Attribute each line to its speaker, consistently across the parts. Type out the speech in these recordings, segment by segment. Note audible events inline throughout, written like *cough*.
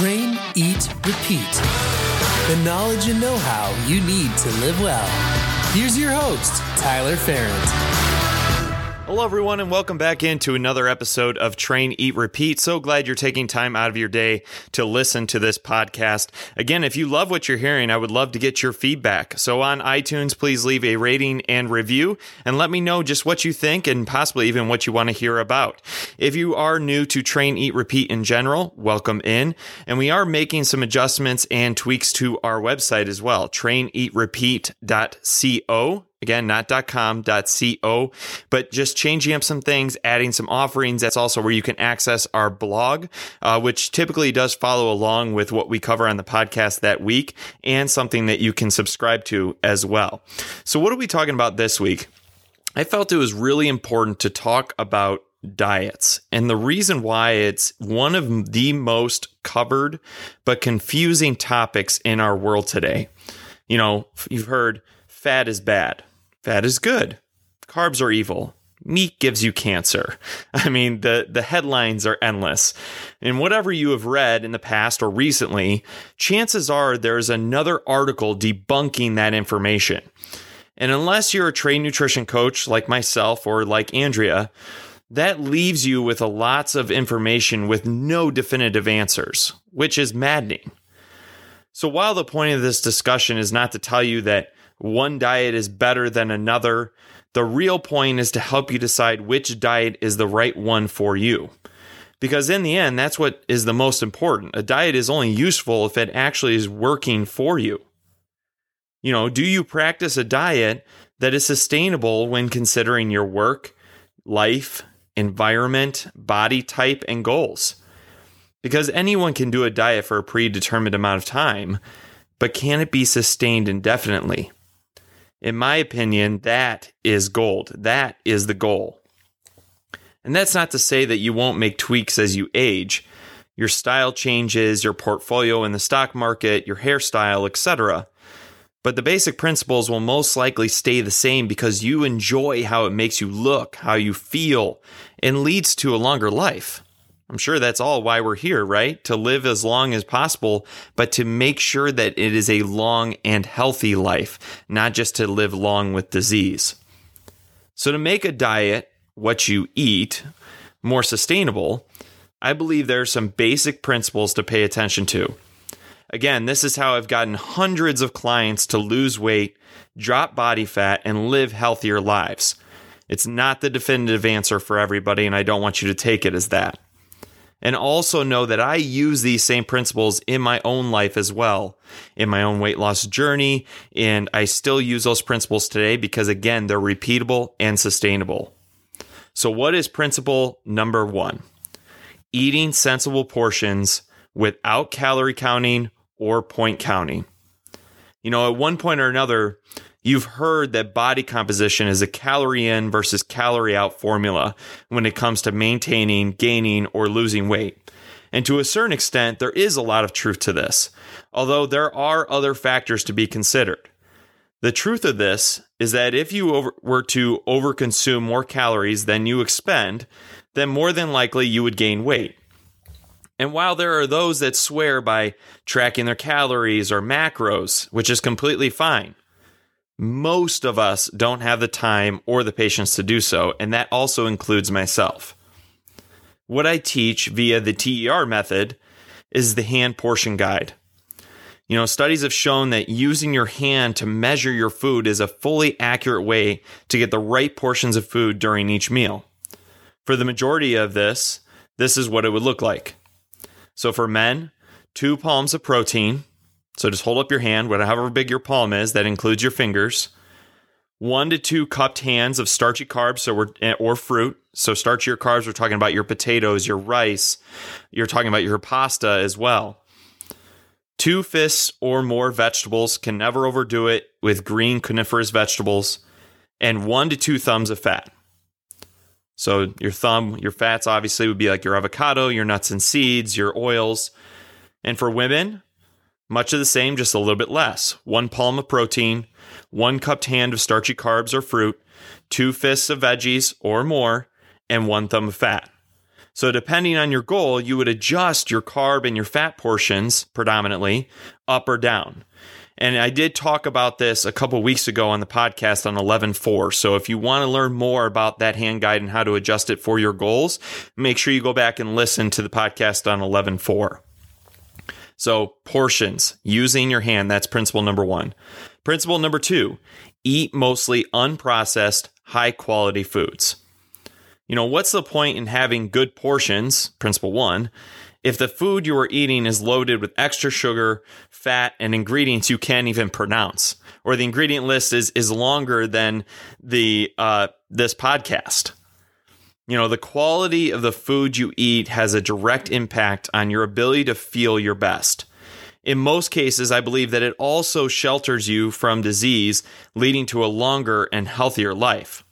Speaker 1: Train, Eat, Repeat. The knowledge and know how you need to live well. Here's your host, Tyler Ferrand.
Speaker 2: Hello, everyone, and welcome back into another episode of Train, Eat, Repeat. So glad you're taking time out of your day to listen to this podcast. Again, if you love what you're hearing, I would love to get your feedback. So on iTunes, please leave a rating and review and let me know just what you think and possibly even what you want to hear about. If you are new to Train, Eat, Repeat in general, welcome in. And we are making some adjustments and tweaks to our website as well, traineatrepeat.co Again, not .com, .co, but just changing up some things, adding some offerings. That's also where you can access our blog, uh, which typically does follow along with what we cover on the podcast that week and something that you can subscribe to as well. So what are we talking about this week? I felt it was really important to talk about diets. And the reason why it's one of the most covered but confusing topics in our world today. You know, you've heard fat is bad. Fat is good. Carbs are evil. Meat gives you cancer. *laughs* I mean, the, the headlines are endless. And whatever you have read in the past or recently, chances are there's another article debunking that information. And unless you're a trained nutrition coach like myself or like Andrea, that leaves you with lots of information with no definitive answers, which is maddening. So while the point of this discussion is not to tell you that one diet is better than another. The real point is to help you decide which diet is the right one for you. Because in the end, that's what is the most important. A diet is only useful if it actually is working for you. You know, do you practice a diet that is sustainable when considering your work, life, environment, body type, and goals? Because anyone can do a diet for a predetermined amount of time, but can it be sustained indefinitely? In my opinion, that is gold. That is the goal. And that's not to say that you won't make tweaks as you age. Your style changes, your portfolio in the stock market, your hairstyle, etc. But the basic principles will most likely stay the same because you enjoy how it makes you look, how you feel, and leads to a longer life. I'm sure that's all why we're here, right? To live as long as possible, but to make sure that it is a long and healthy life, not just to live long with disease. So, to make a diet, what you eat, more sustainable, I believe there are some basic principles to pay attention to. Again, this is how I've gotten hundreds of clients to lose weight, drop body fat, and live healthier lives. It's not the definitive answer for everybody, and I don't want you to take it as that and also know that I use these same principles in my own life as well, in my own weight loss journey. And I still use those principles today because, again, they're repeatable and sustainable. So, what is principle number one? Eating sensible portions without calorie counting or point counting. You know, at one point or another, You've heard that body composition is a calorie in versus calorie out formula when it comes to maintaining, gaining, or losing weight. And to a certain extent, there is a lot of truth to this, although there are other factors to be considered. The truth of this is that if you over, were to overconsume more calories than you expend, then more than likely you would gain weight. And while there are those that swear by tracking their calories or macros, which is completely fine, most of us don't have the time or the patience to do so, and that also includes myself. What I teach via the TER method is the hand portion guide. You know, studies have shown that using your hand to measure your food is a fully accurate way to get the right portions of food during each meal. For the majority of this, this is what it would look like. So for men, two palms of protein, so just hold up your hand, whatever big your palm is, that includes your fingers. One to two cupped hands of starchy carbs, so we're eh, or fruit. So starchier carbs, we're talking about your potatoes, your rice. You're talking about your pasta as well. Two fists or more vegetables can never overdo it with green cruciferous vegetables, and one to two thumbs of fat. So your thumb, your fats obviously would be like your avocado, your nuts and seeds, your oils. And for women, much of the same, just a little bit less. One palm of protein, one cupped hand of starchy carbs or fruit, two fists of veggies or more, and one thumb of fat. So, depending on your goal, you would adjust your carb and your fat portions predominantly up or down. And I did talk about this a couple weeks ago on the podcast on 11.4. So if you want to learn more about that hand guide and how to adjust it for your goals, make sure you go back and listen to the podcast on 11.4. So portions, using your hand, that's principle number one. Principle number two, eat mostly unprocessed, high quality foods. You know, what's the point in having good portions? Principle one if the food you are eating is loaded with extra sugar, fat, and ingredients you can't even pronounce, or the ingredient list is is longer than the uh, this podcast. You know, the quality of the food you eat has a direct impact on your ability to feel your best. In most cases, I believe that it also shelters you from disease, leading to a longer and healthier life.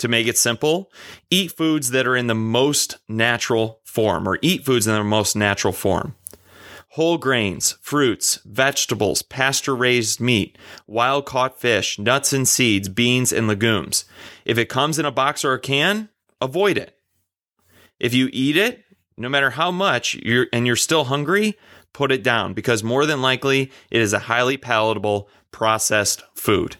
Speaker 2: To make it simple, eat foods that are in the most natural form, or eat foods in their most natural form. Whole grains, fruits, vegetables, pasture raised meat, wild caught fish, nuts and seeds, beans and legumes. If it comes in a box or a can, avoid it. If you eat it, no matter how much you're and you're still hungry, put it down because more than likely it is a highly palatable processed food.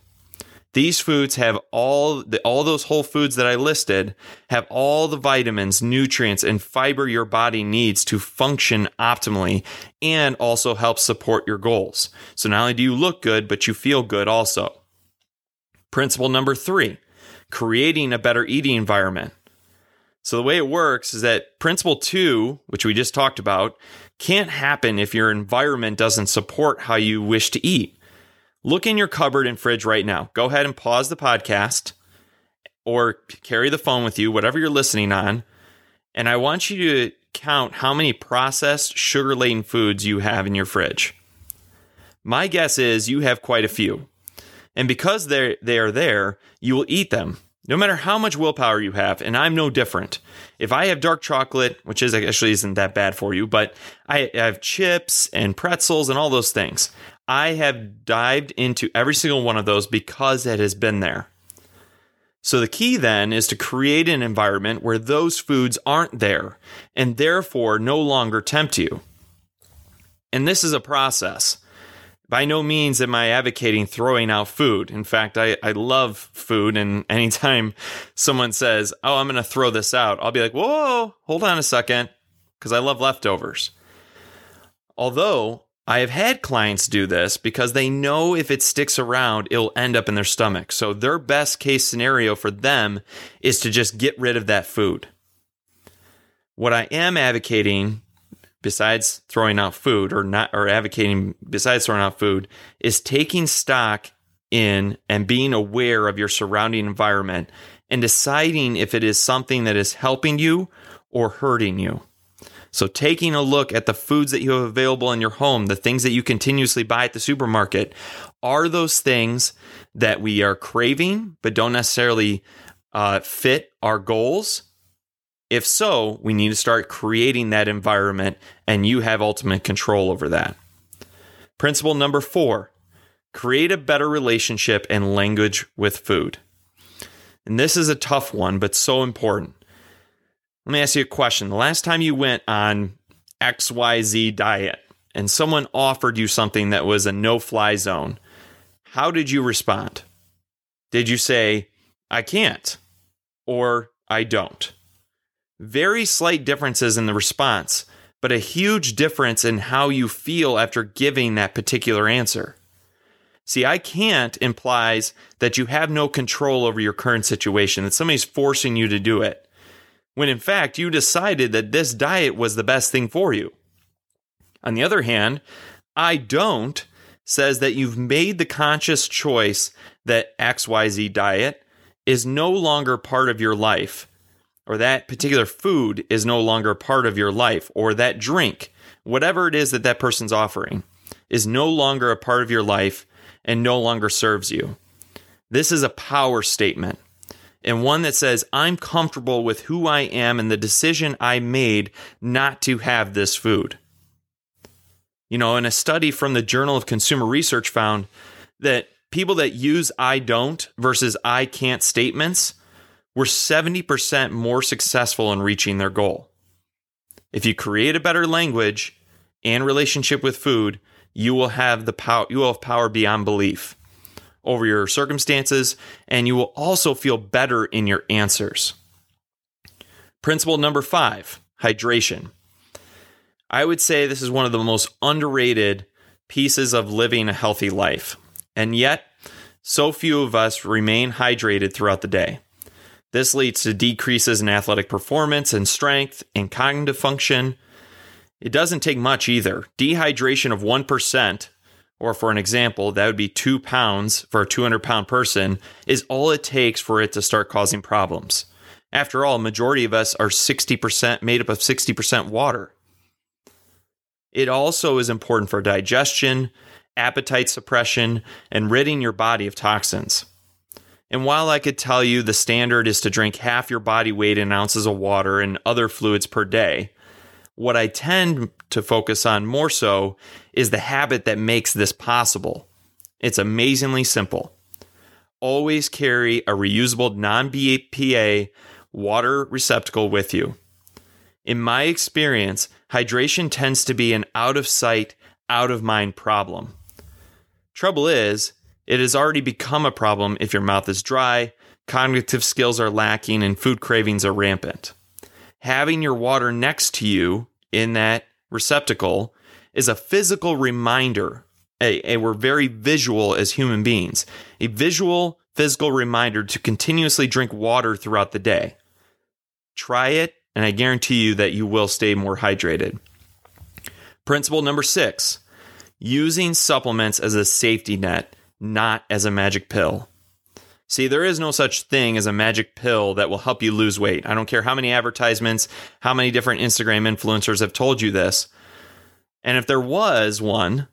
Speaker 2: These foods have all the, all those whole foods that I listed have all the vitamins, nutrients, and fiber your body needs to function optimally and also help support your goals. So not only do you look good, but you feel good also. Principle number three, creating a better eating environment. So the way it works is that principle two, which we just talked about, can't happen if your environment doesn't support how you wish to eat. Look in your cupboard and fridge right now. Go ahead and pause the podcast or carry the phone with you, whatever you're listening on. And I want you to count how many processed sugar laden foods you have in your fridge. My guess is you have quite a few. And because they're, they are there, you will eat them no matter how much willpower you have. And I'm no different. If I have dark chocolate, which is actually isn't that bad for you, but I have chips and pretzels and all those things. I have dived into every single one of those because it has been there. So the key then is to create an environment where those foods aren't there and therefore no longer tempt you. And this is a process. By no means am I advocating throwing out food. In fact, I, I love food. And *laughs* anytime someone says, Oh, I'm going to throw this out, I'll be like, Whoa, hold on a second, because I love leftovers. Although I have had clients do this because they know if it sticks around, it'll end up in their stomach. So their best case scenario for them is to just get rid of that food. What I am advocating besides throwing out food or not or advocating besides throwing out food is taking stock in and being aware of your surrounding environment and deciding if it is something that is helping you or hurting you. So, taking a look at the foods that you have available in your home, the things that you continuously buy at the supermarket, are those things that we are craving but don't necessarily uh, fit our goals? If so, we need to start creating that environment, and you have ultimate control over that. Principle number four create a better relationship and language with food. And this is a tough one, but so important. Let me ask you a question. The last time you went on XYZ diet and someone offered you something that was a no fly zone, how did you respond? Did you say, I can't, or I don't? Very slight differences in the response, but a huge difference in how you feel after giving that particular answer. See, I can't implies that you have no control over your current situation, that somebody's forcing you to do it when in fact you decided that this diet was the best thing for you. On the other hand, I don't says that you've made the conscious choice that XYZ diet is no longer part of your life, or that particular food is no longer part of your life, or that drink, whatever it is that that person's offering, is no longer a part of your life and no longer serves you. This is a power statement and one that says, I'm comfortable with who I am and the decision I made not to have this food. You know, and a study from the Journal of Consumer Research found that people that use I don't versus I can't statements were 70% more successful in reaching their goal. If you create a better language and relationship with food, you will have the power you will have power beyond belief over your circumstances and you will also feel better in your answers. Principle number 5, hydration. I would say this is one of the most underrated pieces of living a healthy life. And yet, so few of us remain hydrated throughout the day. This leads to decreases in athletic performance and strength and cognitive function. It doesn't take much either. Dehydration of 1%, or for an example, that would be two pounds for a 200 pound person, is all it takes for it to start causing problems. After all, majority of us are 60% made up of 60% water. It also is important for digestion, appetite suppression, and ridding your body of toxins. And while I could tell you the standard is to drink half your body weight in ounces of water and other fluids per day, what I tend to focus on more so is the habit that makes this possible. It's amazingly simple. Always carry a reusable non BPA water receptacle with you. In my experience, hydration tends to be an out of sight, out of mind problem. Trouble is, it has already become a problem if your mouth is dry, cognitive skills are lacking, and food cravings are rampant. Having your water next to you in that receptacle is a physical reminder. A, a, we're very visual as human beings. A visual, physical reminder to continuously drink water throughout the day. Try it, and I guarantee you that you will stay more hydrated. Principle number six using supplements as a safety net not as a magic pill. See, there is no such thing as a magic pill that will help you lose weight. I don't care how many advertisements, how many different Instagram influencers have told you this. And if there was one,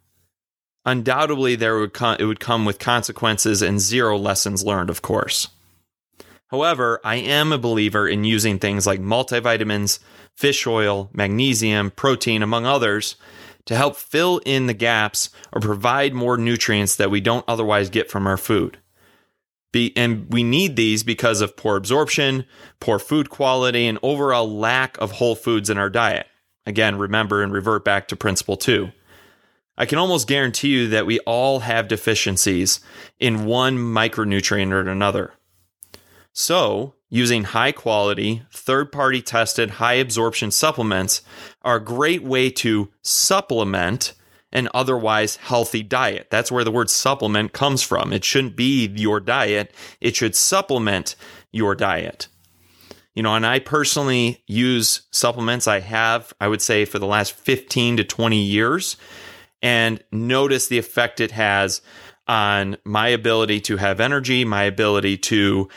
Speaker 2: undoubtedly there would it would come with consequences and zero lessons learned, of course. However, I am a believer in using things like multivitamins, fish oil, magnesium, protein, among others, to help fill in the gaps or provide more nutrients that we don't otherwise get from our food. Be, and we need these because of poor absorption, poor food quality, and overall lack of whole foods in our diet. Again, remember and revert back to principle two. I can almost guarantee you that we all have deficiencies in one micronutrient or another. So, using high quality, third party tested, high absorption supplements are a great way to supplement an otherwise healthy diet. That's where the word supplement comes from. It shouldn't be your diet, it should supplement your diet. You know, and I personally use supplements I have, I would say, for the last 15 to 20 years and notice the effect it has on my ability to have energy, my ability to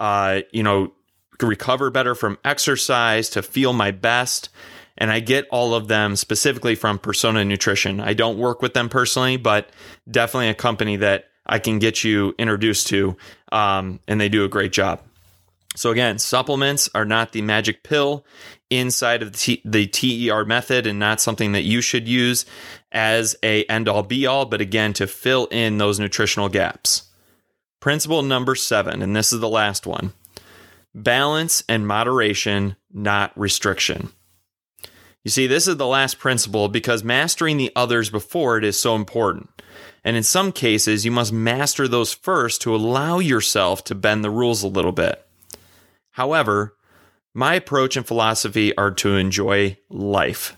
Speaker 2: uh, you know, recover better from exercise, to feel my best. And I get all of them specifically from Persona Nutrition. I don't work with them personally, but definitely a company that I can get you introduced to. Um, and they do a great job. So again, supplements are not the magic pill inside of the, T- the TER method and not something that you should use as a end all be all, but again, to fill in those nutritional gaps. Principle number seven, and this is the last one balance and moderation, not restriction. You see, this is the last principle because mastering the others before it is so important. And in some cases, you must master those first to allow yourself to bend the rules a little bit. However, my approach and philosophy are to enjoy life.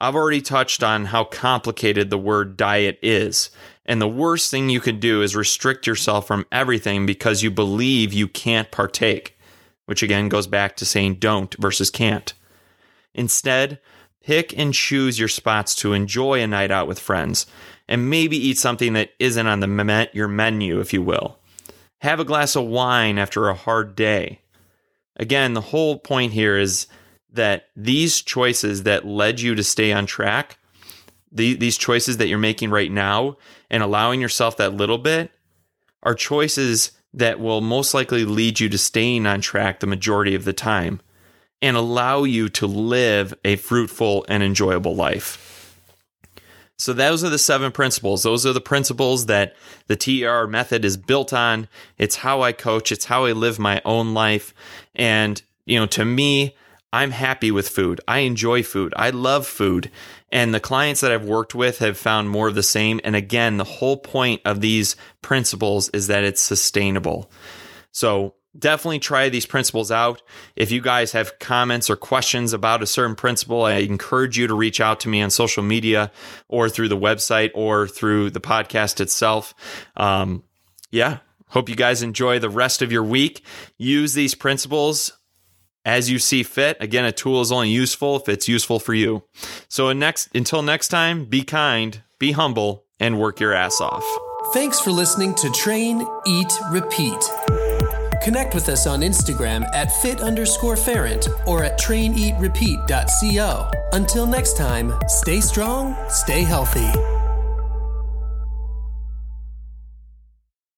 Speaker 2: I've already touched on how complicated the word diet is. And the worst thing you could do is restrict yourself from everything because you believe you can't partake, which again goes back to saying don't versus can't. Instead, pick and choose your spots to enjoy a night out with friends and maybe eat something that isn't on the your menu, if you will. Have a glass of wine after a hard day. Again, the whole point here is that these choices that led you to stay on track, the, these choices that you're making right now and allowing yourself that little bit are choices that will most likely lead you to staying on track the majority of the time and allow you to live a fruitful and enjoyable life. So, those are the seven principles. Those are the principles that the TER method is built on. It's how I coach, it's how I live my own life. And, you know, to me, I'm happy with food. I enjoy food. I love food. And the clients that I've worked with have found more of the same. And again, the whole point of these principles is that it's sustainable. So definitely try these principles out. If you guys have comments or questions about a certain principle, I encourage you to reach out to me on social media or through the website or through the podcast itself. Um, yeah. Hope you guys enjoy the rest of your week. Use these principles as you see fit. Again, a tool is only useful if it's useful for you. So next until next time, be kind, be humble, and work your ass off.
Speaker 1: Thanks for listening to Train, Eat, Repeat. Connect with us on Instagram at fit underscore ferrant or at traineatrepeat.co. Until next time, stay strong, stay healthy.